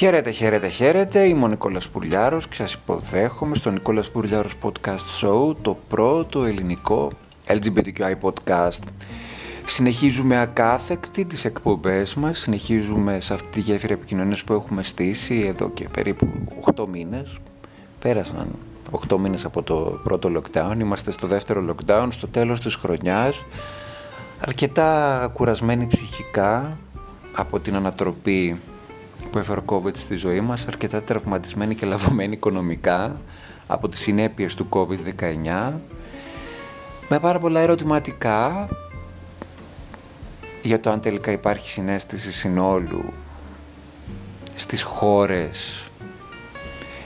Χαίρετε, χαίρετε, χαίρετε. Είμαι ο Νικόλας Πουρλιάρος και σας υποδέχομαι στο Νικόλας Πουρλιάρος Podcast Show, το πρώτο ελληνικό LGBTQI podcast. Συνεχίζουμε ακάθεκτη τις εκπομπές μας, συνεχίζουμε σε αυτή τη γέφυρα επικοινωνίας που έχουμε στήσει εδώ και περίπου 8 μήνες. Πέρασαν 8 μήνες από το πρώτο lockdown, είμαστε στο δεύτερο lockdown, στο τέλος της χρονιάς. Αρκετά κουρασμένοι ψυχικά από την ανατροπή που έφερε ο COVID στη ζωή μας, αρκετά τραυματισμένοι και λαβωμένοι οικονομικά από τις συνέπειες του COVID-19, με πάρα πολλά ερωτηματικά για το αν τελικά υπάρχει συνέστηση συνόλου στις χώρες,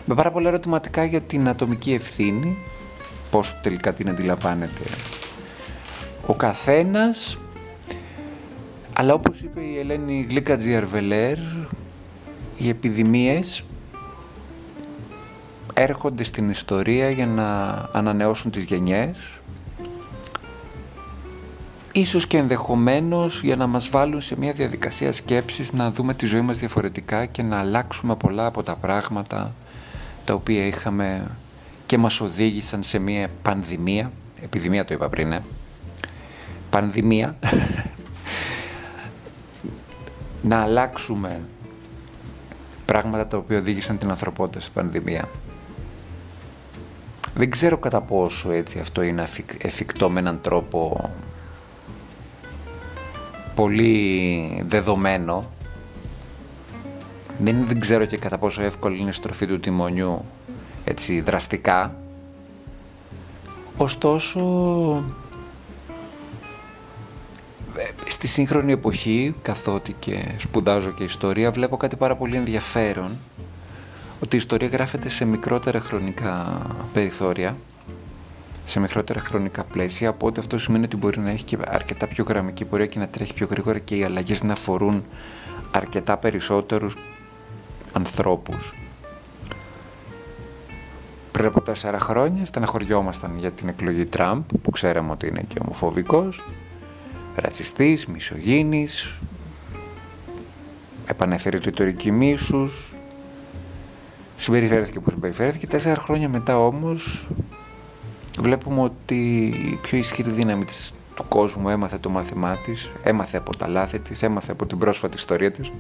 με πάρα πολλά ερωτηματικά για την ατομική ευθύνη, πώς τελικά την αντιλαμβάνεται ο καθένας, αλλά όπως είπε η Ελένη Γλίκα Τζιαρβελέρ, οι επιδημίες έρχονται στην ιστορία για να ανανεώσουν τις γενιές ίσως και ενδεχομένως για να μας βάλουν σε μια διαδικασία σκέψης να δούμε τη ζωή μας διαφορετικά και να αλλάξουμε πολλά από τα πράγματα τα οποία είχαμε και μας οδήγησαν σε μια πανδημία επιδημία το είπα πριν, ε. πανδημία να αλλάξουμε πράγματα τα οποία οδήγησαν την ανθρωπότητα στην πανδημία. Δεν ξέρω κατά πόσο έτσι αυτό είναι εφικτό με έναν τρόπο πολύ δεδομένο. Δεν, δεν ξέρω και κατά πόσο εύκολη είναι η στροφή του τιμονιού έτσι δραστικά. Ωστόσο, στη σύγχρονη εποχή, καθότι και σπουδάζω και ιστορία, βλέπω κάτι πάρα πολύ ενδιαφέρον, ότι η ιστορία γράφεται σε μικρότερα χρονικά περιθώρια, σε μικρότερα χρονικά πλαίσια, οπότε αυτό σημαίνει ότι μπορεί να έχει και αρκετά πιο γραμμική πορεία και να τρέχει πιο γρήγορα και οι αλλαγές να αφορούν αρκετά περισσότερους ανθρώπους. Πριν από τέσσερα χρόνια στεναχωριόμασταν για την εκλογή Τραμπ, που ξέραμε ότι είναι και ομοφοβικός, ρατσιστής, μισογίνης, επανέφερε ρητορική μίσους, συμπεριφέρθηκε όπως συμπεριφέρθηκε. Τέσσερα χρόνια μετά όμως βλέπουμε ότι η πιο ισχυρή δύναμη της, του κόσμου έμαθε το μάθημά της, έμαθε από τα λάθη της, έμαθε από την πρόσφατη ιστορία της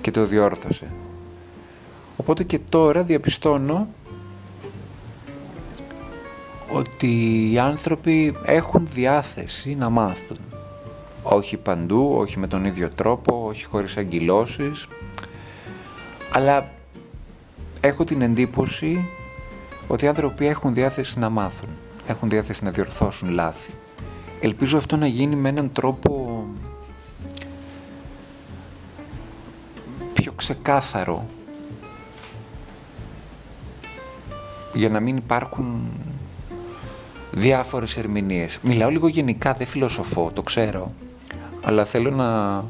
και το διόρθωσε. Οπότε και τώρα διαπιστώνω ότι οι άνθρωποι έχουν διάθεση να μάθουν. Όχι παντού, όχι με τον ίδιο τρόπο, όχι χωρίς αγκυλώσεις, αλλά έχω την εντύπωση ότι οι άνθρωποι έχουν διάθεση να μάθουν, έχουν διάθεση να διορθώσουν λάθη. Ελπίζω αυτό να γίνει με έναν τρόπο πιο ξεκάθαρο για να μην υπάρχουν διάφορες ερμηνείες. Μιλάω λίγο γενικά, δεν φιλοσοφώ, το ξέρω, αλλά θέλω να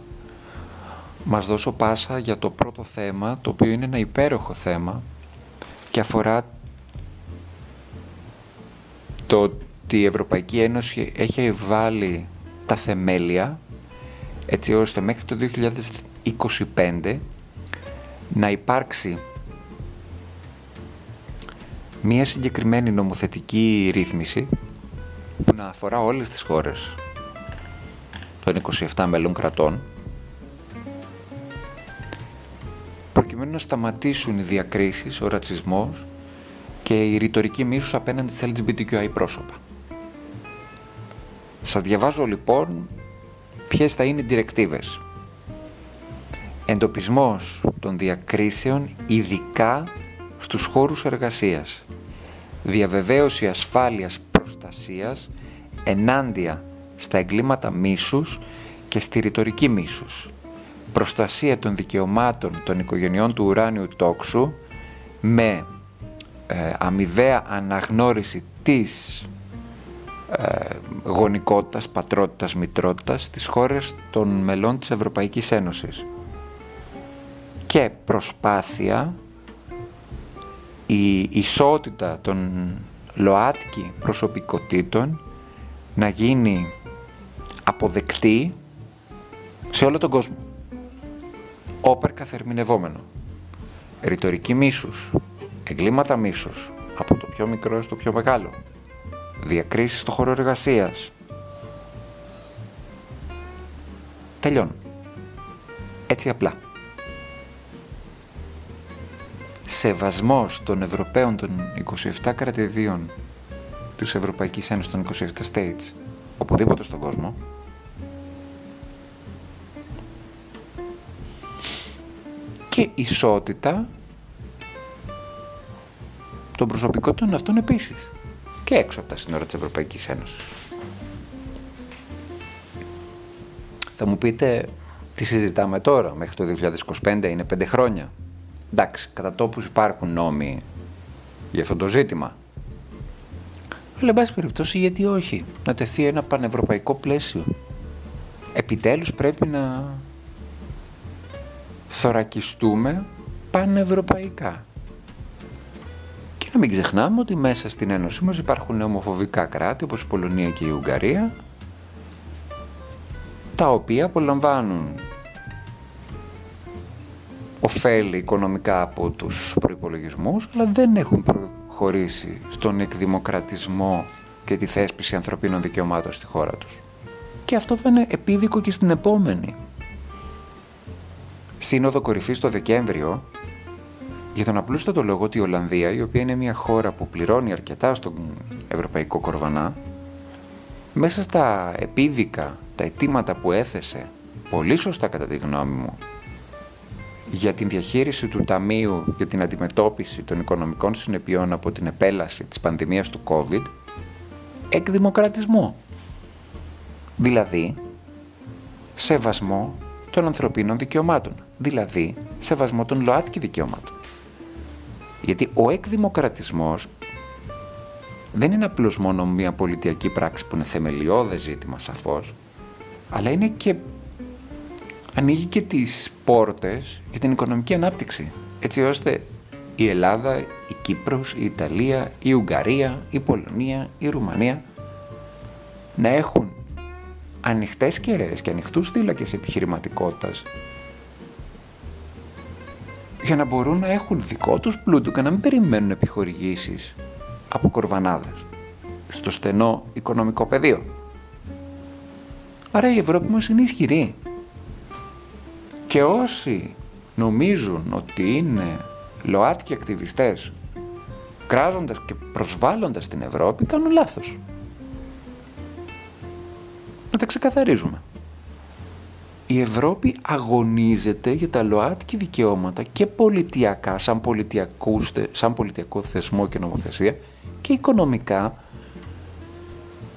μας δώσω πάσα για το πρώτο θέμα, το οποίο είναι ένα υπέροχο θέμα και αφορά το ότι η Ευρωπαϊκή Ένωση έχει βάλει τα θεμέλια έτσι ώστε μέχρι το 2025 να υπάρξει μία συγκεκριμένη νομοθετική ρύθμιση που να αφορά όλες τις χώρες των 27 μελών κρατών προκειμένου να σταματήσουν οι διακρίσεις, ο ρατσισμός και η ρητορική μίσους απέναντι στις LGBTQI πρόσωπα. Σας διαβάζω λοιπόν ποιες θα είναι οι διρεκτίβες. Εντοπισμός των διακρίσεων ειδικά στους χώρους εργασίας. Διαβεβαίωση ασφάλειας προστασίας ενάντια στα εγκλήματα μίσους και στη ρητορική μίσους. Προστασία των δικαιωμάτων των οικογενειών του ουράνιου τόξου με ε, αμοιβαία αναγνώριση της ε, γονικότητας, πατρότητας, μητρότητας στις χώρες των μελών της Ευρωπαϊκής Ένωσης και προσπάθεια η ισότητα των ΛΟΑΤΚΙ προσωπικότητων να γίνει αποδεκτή σε όλο τον κόσμο. Όπερ καθερμινευόμενο. ρητορική μίσους, εγκλήματα μίσους, από το πιο μικρό στο πιο μεγάλο, διακρίσεις στο χώρο εργασίας. Τελειώνω. Έτσι απλά. Σεβασμός των Ευρωπαίων των 27 κρατηδίων της Ευρωπαϊκής Ένωσης των 27 states οπουδήποτε στον κόσμο και ισότητα των προσωπικών αυτών επίσης και έξω από τα σύνορα της Ευρωπαϊκής Ένωσης. Θα μου πείτε τι συζητάμε τώρα, μέχρι το 2025 είναι πέντε χρόνια. Εντάξει, κατά τόπους υπάρχουν νόμοι για αυτό το ζήτημα. Αλλά, εν πάση περιπτώσει, γιατί όχι; Να τεθεί ένα πανευρωπαϊκό πλαίσιο. Επιτέλους πρέπει να θωρακιστούμε πανευρωπαϊκά. Και να μην ξεχνάμε ότι μέσα στην Ένωση μας υπάρχουν ομοφοβικά κράτη όπως η Πολωνία και η Ουγγαρία τα οποία απολαμβάνουν ωφέλη οικονομικά από τους προϋπολογισμούς αλλά δεν έχουν προχωρήσει στον εκδημοκρατισμό και τη θέσπιση ανθρωπίνων δικαιωμάτων στη χώρα τους. Και αυτό θα είναι επίδικο και στην επόμενη Σύνοδο κορυφής το Δεκέμβριο για τον απλούστατο λόγο ότι η Ολλανδία, η οποία είναι μια χώρα που πληρώνει αρκετά στον ευρωπαϊκό κορβανά, μέσα στα επίδικα, τα αιτήματα που έθεσε, πολύ σωστά κατά τη γνώμη μου, για την διαχείριση του Ταμείου για την αντιμετώπιση των οικονομικών συνεπειών από την επέλαση της πανδημίας του COVID, εκδημοκρατισμό. Δηλαδή, σεβασμό των ανθρωπίνων δικαιωμάτων, δηλαδή σεβασμό των ΛΟΑΤΚΙ δικαιωμάτων. Γιατί ο εκδημοκρατισμός δεν είναι απλώς μόνο μια πολιτιακή πράξη που είναι θεμελιώδες ζήτημα σαφώς, αλλά είναι και ανοίγει και τις πόρτες για την οικονομική ανάπτυξη, έτσι ώστε η Ελλάδα, η Κύπρος, η Ιταλία, η Ουγγαρία, η Πολωνία, η Ρουμανία να έχουν ανοιχτές κεραίες και ανοιχτούς θύλακες επιχειρηματικότητας για να μπορούν να έχουν δικό τους πλούτο και να μην περιμένουν επιχορηγήσεις από κορβανάδες στο στενό οικονομικό πεδίο. Άρα η Ευρώπη μας είναι ισχυρή. Και όσοι νομίζουν ότι είναι ΛΟΑΤΚΙ ακτιβιστές κράζοντας και προσβάλλοντας την Ευρώπη κάνουν λάθος να τα ξεκαθαρίζουμε. Η Ευρώπη αγωνίζεται για τα ΛΟΑΤΚΙ δικαιώματα και πολιτιακά, σαν, σαν πολιτιακό θεσμό και νομοθεσία και οικονομικά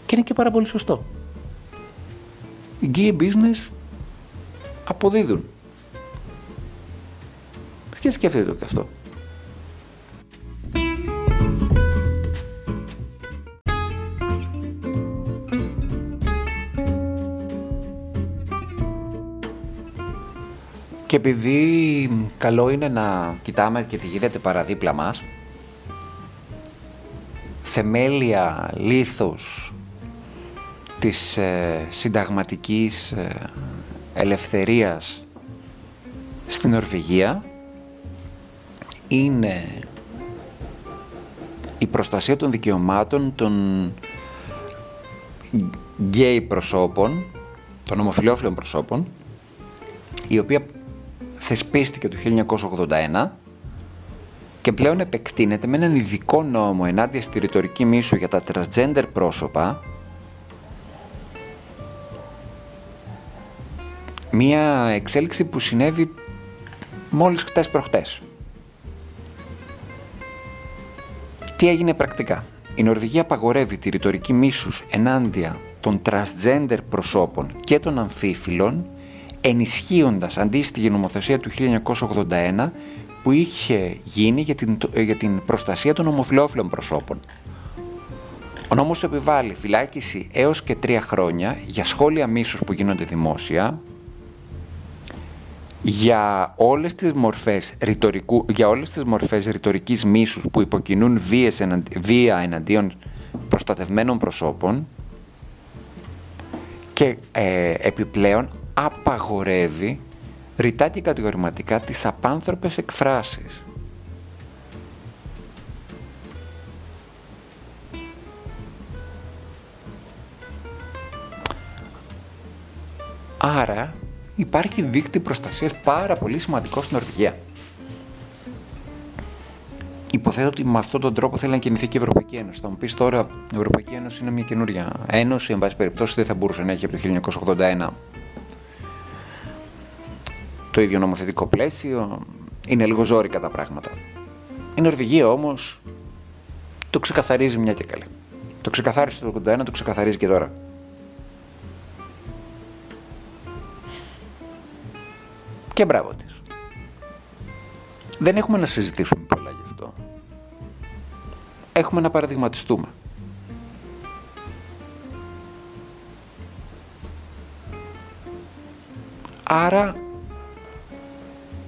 και είναι και πάρα πολύ σωστό. Οι gay business αποδίδουν. Και σκέφτεται το αυτό; Και επειδή καλό είναι να κοιτάμε και τι γίνεται παραδίπλα μας, θεμέλια λίθος της ε, συνταγματικής ε, ελευθερίας στην Νορβηγία είναι η προστασία των δικαιωμάτων των γκέι προσώπων, των ομοφιλόφιλων προσώπων, η οποία θεσπίστηκε το 1981 και πλέον επεκτείνεται με έναν ειδικό νόμο ενάντια στη ρητορική μίσου για τα transgender πρόσωπα μία εξέλιξη που συνέβη μόλις χτες προχτές. Τι έγινε πρακτικά; Η Νορβηγία απαγορεύει τη ρητορική μίσους ενάντια των transgender προσώπων και των αμφίφυλων ενισχύοντας αντίστοιχη νομοθεσία του 1981 που είχε γίνει για την, για την προστασία των ομοφυλόφιλων προσώπων. Ο νόμος επιβάλλει φυλάκιση έως και τρία χρόνια για σχόλια μίσους που γίνονται δημόσια, για όλες τις μορφές, ρητορικού, για όλες τις μορφές ρητορικής μίσους που υποκινούν βίες βία εναντίον προστατευμένων προσώπων και ε, επιπλέον απαγορεύει ρητά και κατηγορηματικά τις απάνθρωπες εκφράσεις. Άρα, υπάρχει δίκτυ προστασίας πάρα πολύ σημαντικό στην Νορβηγία. Υποθέτω ότι με αυτόν τον τρόπο θέλει να κινηθεί και η Ευρωπαϊκή Ένωση. Θα μου πεις τώρα, η Ευρωπαϊκή Ένωση είναι μια καινούρια ένωση, εν πάση περιπτώσει δεν θα μπορούσε να έχει από το 1981 το ίδιο νομοθετικό πλαίσιο. Είναι λίγο ζόρικα τα πράγματα. Η Νορβηγία όμως το ξεκαθαρίζει μια και καλή. Το ξεκαθάρισε το 1981, το ξεκαθαρίζει και τώρα. Και μπράβο της. Δεν έχουμε να συζητήσουμε πολλά γι' αυτό. Έχουμε να παραδειγματιστούμε. Άρα,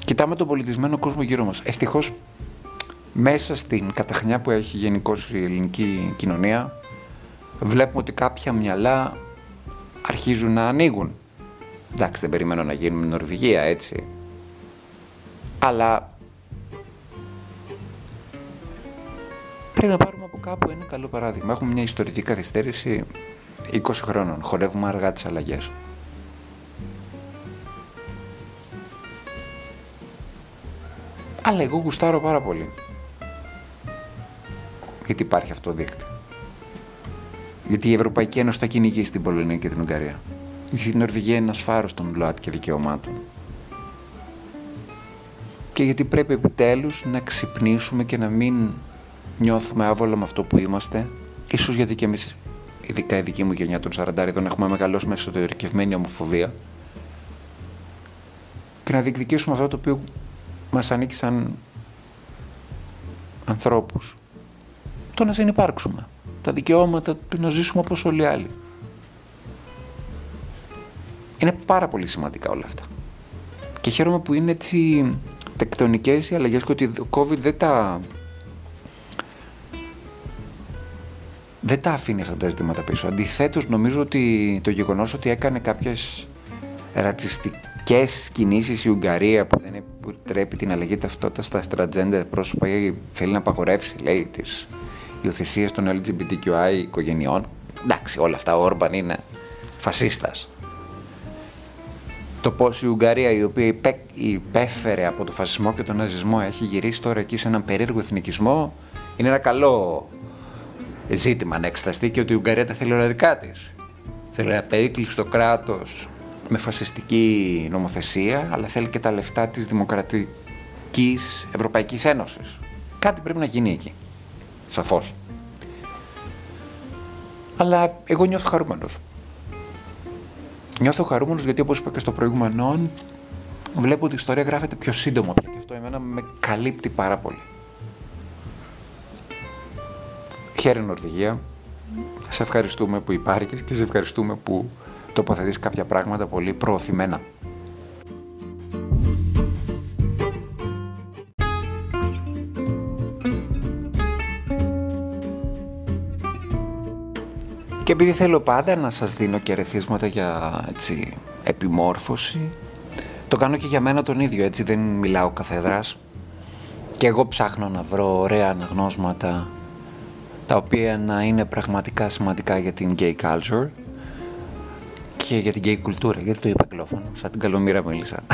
κοιτάμε τον πολιτισμένο κόσμο γύρω μας. Ευτυχώς, μέσα στην καταχνιά που έχει γενικώς η ελληνική κοινωνία, βλέπουμε ότι κάποια μυαλά αρχίζουν να ανοίγουν. Εντάξει, δεν περιμένω να γίνουμε Νορβηγία, έτσι. Αλλά πρέπει να πάρουμε από κάπου ένα καλό παράδειγμα. Έχουμε μια ιστορική καθυστέρηση 20 χρόνων. Χορεύουμε αργά τις αλλαγές. Αλλά εγώ γουστάρω πάρα πολύ. Γιατί υπάρχει αυτό το δίκτυο. Γιατί η Ευρωπαϊκή Ένωση θα κυνηγήσει την Πολωνία και την Ουγγαρία. Γιατί η Νορβηγία είναι ένας φάρος των ΛΟΑΤ και δικαιωμάτων. Και γιατί πρέπει επιτέλους να ξυπνήσουμε και να μην νιώθουμε άβολα με αυτό που είμαστε. Ίσως γιατί και εμείς, ειδικά η δική μου γενιά των 40 δεν έχουμε μεγαλώσει με εσωτερικευμένη ομοφοβία. Και να διεκδικήσουμε αυτό το οποίο μας ανήκει σαν ανθρώπους. Το να συνεπάρξουμε τα δικαιώματα του να ζήσουμε όπως όλοι οι άλλοι. Είναι πάρα πολύ σημαντικά όλα αυτά. Και χαίρομαι που είναι έτσι τεκτονικές οι αλλαγές και ότι ο COVID δεν τα... δεν τα αφήνει αυτά τα ζητήματα πίσω. Αντιθέτως νομίζω ότι το γεγονός ότι έκανε κάποιες ρατσιστικές κινήσεις η Ουγγαρία που δεν επιτρέπει την αλλαγή ταυτότητας στα στρατζέντε πρόσωπα ή θέλει να απαγορεύσει λέει τις υιοθεσίες των LGBTQI οικογενειών. Εντάξει, όλα αυτά ο Όρμπαν είναι φασίστας. Το πώς η Ουγγαρία, η οποία υπέφερε από το φασισμό και τον ναζισμό, έχει γυρίσει τώρα εκεί σε έναν περίεργο εθνικισμό, είναι ένα καλό ζήτημα να εξεταστεί και ότι η Ουγγαρία τα θέλει όλα δικά της. Θέλει ένα περίκλειστο κράτος με φασιστική νομοθεσία, αλλά θέλει και τα λεφτά της Δημοκρατικής Ευρωπαϊκής Ένωσης. Κάτι πρέπει να γίνει εκεί. Σαφώς. Αλλά εγώ νιώθω χαρούμενος. Νιώθω χαρούμενος γιατί όπως είπα και στο προηγούμενο, βλέπω ότι η ιστορία γράφεται πιο σύντομα πια και αυτό εμένα με καλύπτει πάρα πολύ. Χαίρε Νορβηγία. Σε ευχαριστούμε που υπάρχεις και σε ευχαριστούμε που τοποθετείς κάποια πράγματα πολύ προωθημένα. Και επειδή θέλω πάντα να σας δίνω και ρεθίσματα για έτσι, επιμόρφωση, το κάνω και για μένα τον ίδιο, έτσι δεν μιλάω καθέδρας. Και εγώ ψάχνω να βρω ωραία αναγνώσματα τα οποία να είναι πραγματικά σημαντικά για την gay culture και για την gay κουλτούρα, γιατί το είπα κλόφωνο, σαν την καλομήρα μίλησα.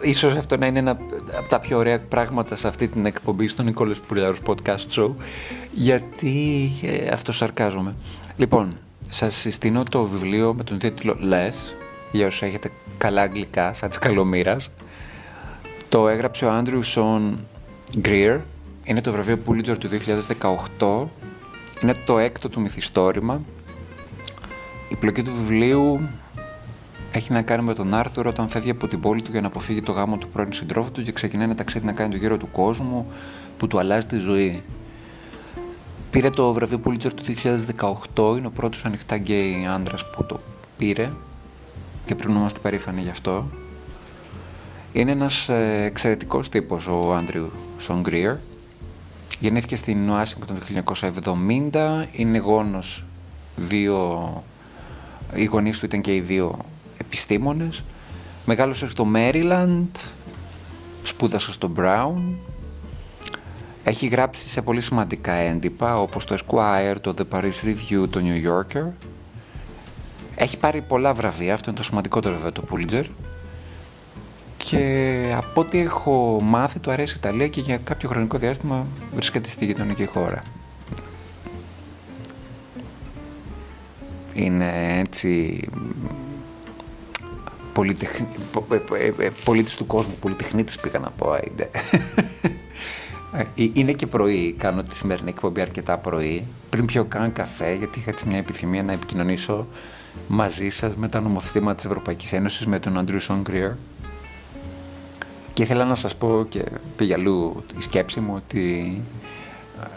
ίσως αυτό να είναι ένα από τα πιο ωραία πράγματα σε αυτή την εκπομπή στο Νικόλας Πουρλιάρος Podcast Show γιατί ε, αυτό σαρκάζομαι. Λοιπόν, σας συστήνω το βιβλίο με τον τίτλο Less για όσους έχετε καλά αγγλικά σαν της καλομήρας. Το έγραψε ο Άντριου Σον Γκριερ. Είναι το βραβείο Pulitzer του 2018. Είναι το έκτο του μυθιστόρημα. Η πλοκή του βιβλίου έχει να κάνει με τον Άρθρο όταν φεύγει από την πόλη του για να αποφύγει το γάμο του πρώην συντρόφου του και ξεκινάει ένα ταξίδι να κάνει το γύρο του κόσμου που του αλλάζει τη ζωή. Πήρε το βραβείο Pulitzer του 2018, είναι ο πρώτος ανοιχτά γκέι άντρας που το πήρε και πρέπει να είμαστε περήφανοι γι' αυτό. Είναι ένας ε, εξαιρετικός τύπος ο Άντριου Σον Γκρίερ. Γεννήθηκε στην Ουάσιγκτον το 1970, είναι γόνος δύο... Οι γονείς του ήταν και οι δύο επιστήμονες. Μεγάλωσε στο Maryland, σπούδασε στο Brown. Έχει γράψει σε πολύ σημαντικά έντυπα όπως το Esquire, το The Paris Review, το New Yorker. Έχει πάρει πολλά βραβεία, αυτό είναι το σημαντικότερο βέβαια το Pulitzer. Και από ό,τι έχω μάθει του αρέσει η Ιταλία και για κάποιο χρονικό διάστημα βρίσκεται στη γειτονική χώρα. Είναι έτσι πολυτεχ... Ε, ε, ε, πολίτης του κόσμου, πολυτεχνίτης πήγα να πω. Είναι και πρωί, κάνω τη σημερινή εκπομπή αρκετά πρωί, πριν πιω καν καφέ, γιατί είχα έτσι μια επιθυμία να επικοινωνήσω μαζί σας με τα νομοθετήματα της Ευρωπαϊκής Ένωσης, με τον Αντρίου Σονγκριέρ. Και ήθελα να σας πω και πήγε αλλού η σκέψη μου ότι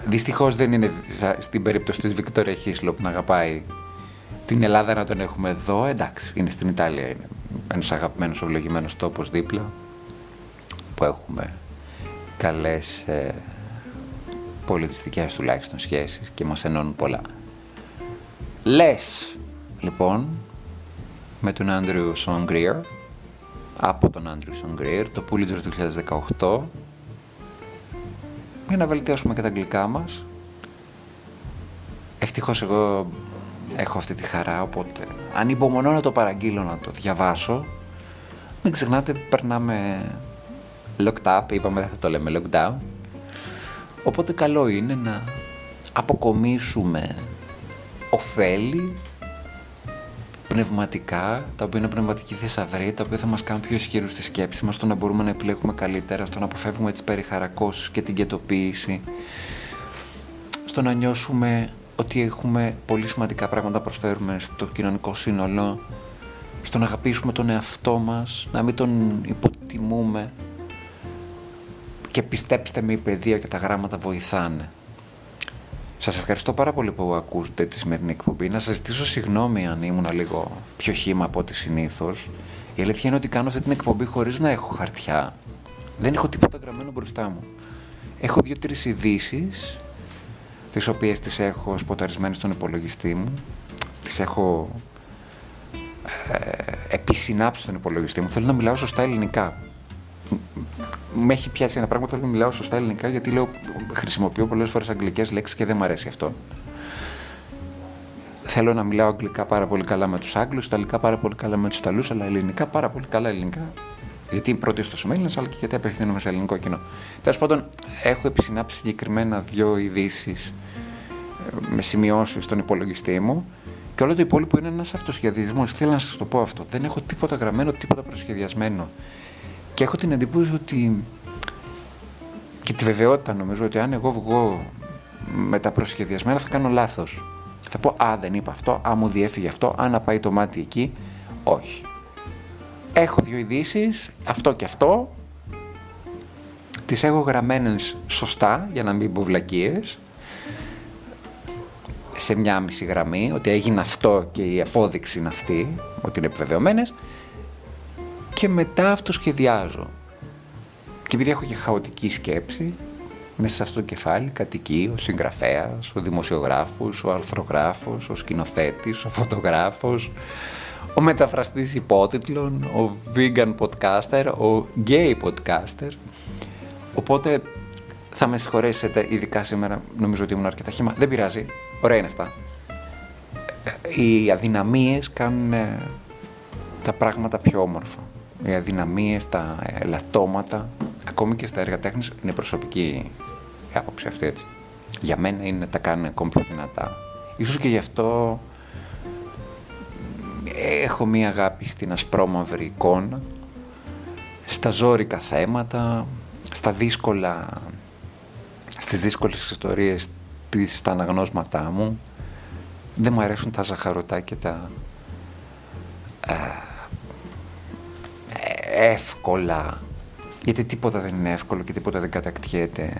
δυστυχώς δεν είναι στην περίπτωση της Βικτόρια Χίσλο που να αγαπάει την Ελλάδα να τον έχουμε εδώ. Εντάξει, είναι στην Ιταλία, είναι ένας αγαπημένος ευλογημένος τόπος δίπλα που έχουμε καλές ε, πολιτιστικές τουλάχιστον σχέσεις και μας ενώνουν πολλά. Λες, λοιπόν, με τον Άντριου Σονγκρίερ, από τον Άντριου Σονγκρίερ, το Pulitzer του 2018, για να βελτιώσουμε και τα αγγλικά μας. Ευτυχώς εγώ έχω αυτή τη χαρά, οπότε αν υπομονώ να το παραγγείλω να το διαβάσω, μην ξεχνάτε περνάμε locked up, είπαμε δεν θα το λέμε lockdown. Οπότε καλό είναι να αποκομίσουμε ωφέλη πνευματικά, τα οποία είναι πνευματική θησαυρή, τα οποία θα μας κάνουν πιο ισχυρούς στη σκέψη μας, στο να μπορούμε να επιλέγουμε καλύτερα, στο να αποφεύγουμε τις περιχαρακώσεις και την κετοποίηση, στο να νιώσουμε ότι έχουμε πολύ σημαντικά πράγματα να προσφέρουμε στο κοινωνικό σύνολο, στο να αγαπήσουμε τον εαυτό μας, να μην τον υποτιμούμε και πιστέψτε με η παιδεία και τα γράμματα βοηθάνε. Σας ευχαριστώ πάρα πολύ που ακούσετε τη σημερινή εκπομπή. Να σας ζητήσω συγγνώμη αν ήμουν λίγο πιο χήμα από ό,τι συνήθως. Η αλήθεια είναι ότι κάνω αυτή την εκπομπή χωρίς να έχω χαρτιά. Δεν έχω τίποτα γραμμένο μπροστά μου. Έχω δύο-τρεις ειδήσεις τις οποίες τις έχω σποταρισμένες στον υπολογιστή μου, τις έχω ε, επισυνάψει στον υπολογιστή μου. Θέλω να μιλάω σωστά ελληνικά. Με έχει πιάσει ένα πράγμα, θέλω να μιλάω σωστά ελληνικά γιατί λέω, χρησιμοποιώ πολλές φορές αγγλικές λέξεις και δεν μου αρέσει αυτό. Θέλω να μιλάω αγγλικά πάρα πολύ καλά με τους Άγγλους, Ιταλικά πάρα πολύ καλά με τους Ιταλούς, αλλά ελληνικά πάρα πολύ καλά ελληνικά γιατί πρωτίστω είμαι Έλληνα, αλλά και γιατί απευθύνομαι σε ελληνικό κοινό. Τέλος πάντων, έχω επισυνάψει συγκεκριμένα δύο ειδήσεις ε, με σημειώσεις στον υπολογιστή μου και όλο το υπόλοιπο είναι ένας αυτοσχεδιασμός. Θέλω να σας το πω αυτό. Δεν έχω τίποτα γραμμένο, τίποτα προσχεδιασμένο. Και έχω την εντύπωση ότι. και τη βεβαιότητα νομίζω ότι αν εγώ βγω με τα προσχεδιασμένα θα κάνω λάθος. Θα πω Α, δεν είπα αυτό, Α, μου διέφυγε αυτό, Α, να πάει το μάτι εκεί. Όχι έχω δύο ειδήσεις, αυτό και αυτό, τις έχω γραμμένες σωστά για να μην πω βλακίες, σε μια μισή γραμμή, ότι έγινε αυτό και η απόδειξη είναι αυτή, ότι είναι επιβεβαιωμένες, και μετά αυτό σχεδιάζω. Και επειδή έχω και χαοτική σκέψη, μέσα σε αυτό το κεφάλι κατοικεί ο συγγραφέας, ο δημοσιογράφος, ο αρθρογράφος, ο σκηνοθέτης, ο φωτογράφος, ο μεταφραστής υπότιτλων, ο vegan podcaster, ο gay podcaster. Οπότε θα με συγχωρέσετε, ειδικά σήμερα νομίζω ότι ήμουν αρκετά χήμα. Δεν πειράζει, ωραία είναι αυτά. Οι αδυναμίες κάνουν ε, τα πράγματα πιο όμορφα. Οι αδυναμίες, τα ελαττώματα, ακόμη και στα έργα τέχνης, είναι προσωπική άποψη αυτή έτσι. Για μένα είναι, τα κάνουν ακόμη πιο δυνατά. Ίσως και γι' αυτό έχω μία αγάπη στην ασπρόμαυρη εικόνα, στα ζώρικα θέματα, στα δύσκολα, στις δύσκολες ιστορίες της, στα αναγνώσματά μου. Δεν μου αρέσουν τα ζαχαρωτά και τα ε, εύκολα, γιατί τίποτα δεν είναι εύκολο και τίποτα δεν κατακτιέται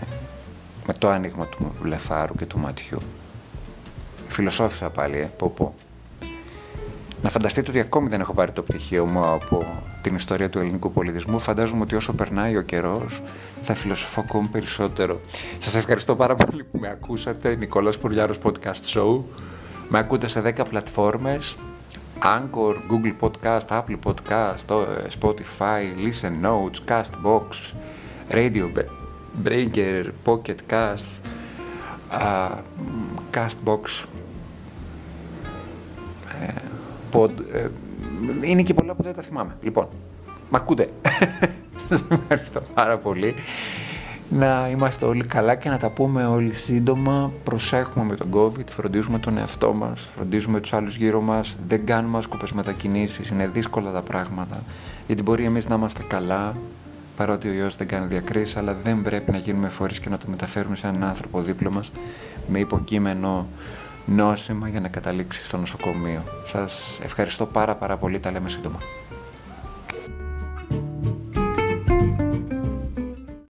με το άνοιγμα του βλεφάρου και του ματιού. Φιλοσόφισα πάλι, ε, πω πω. Να φανταστείτε ότι ακόμη δεν έχω πάρει το πτυχίο μου από την ιστορία του ελληνικού πολιτισμού. Φαντάζομαι ότι όσο περνάει ο καιρός θα φιλοσοφώ ακόμη περισσότερο. Σας ευχαριστώ πάρα πολύ που με ακούσατε. Νικόλας Πουρλιάρο Podcast Show. Με ακούτε σε 10 πλατφόρμες. Anchor, Google Podcast, Apple Podcast, Spotify, Listen Notes, Castbox, Radio Breaker, Pocket Cast, uh, Castbox, pod, ε, είναι και πολλά που δεν τα θυμάμαι. Λοιπόν, μ' ακούτε; Σας ευχαριστώ πάρα πολύ. Να είμαστε όλοι καλά και να τα πούμε όλοι σύντομα. Προσέχουμε με τον COVID, φροντίζουμε τον εαυτό μας, φροντίζουμε τους άλλους γύρω μας, δεν κάνουμε άσκοπες μετακινήσεις, είναι δύσκολα τα πράγματα. Γιατί μπορεί εμείς να είμαστε καλά, παρότι ο ιός δεν κάνει διακρίσεις, αλλά δεν πρέπει να γίνουμε φορείς και να το μεταφέρουμε σε έναν άνθρωπο δίπλα μας με υποκείμενο νόσημα για να καταλήξεις στο νοσοκομείο. Σας ευχαριστώ πάρα πάρα πολύ, τα λέμε σύντομα.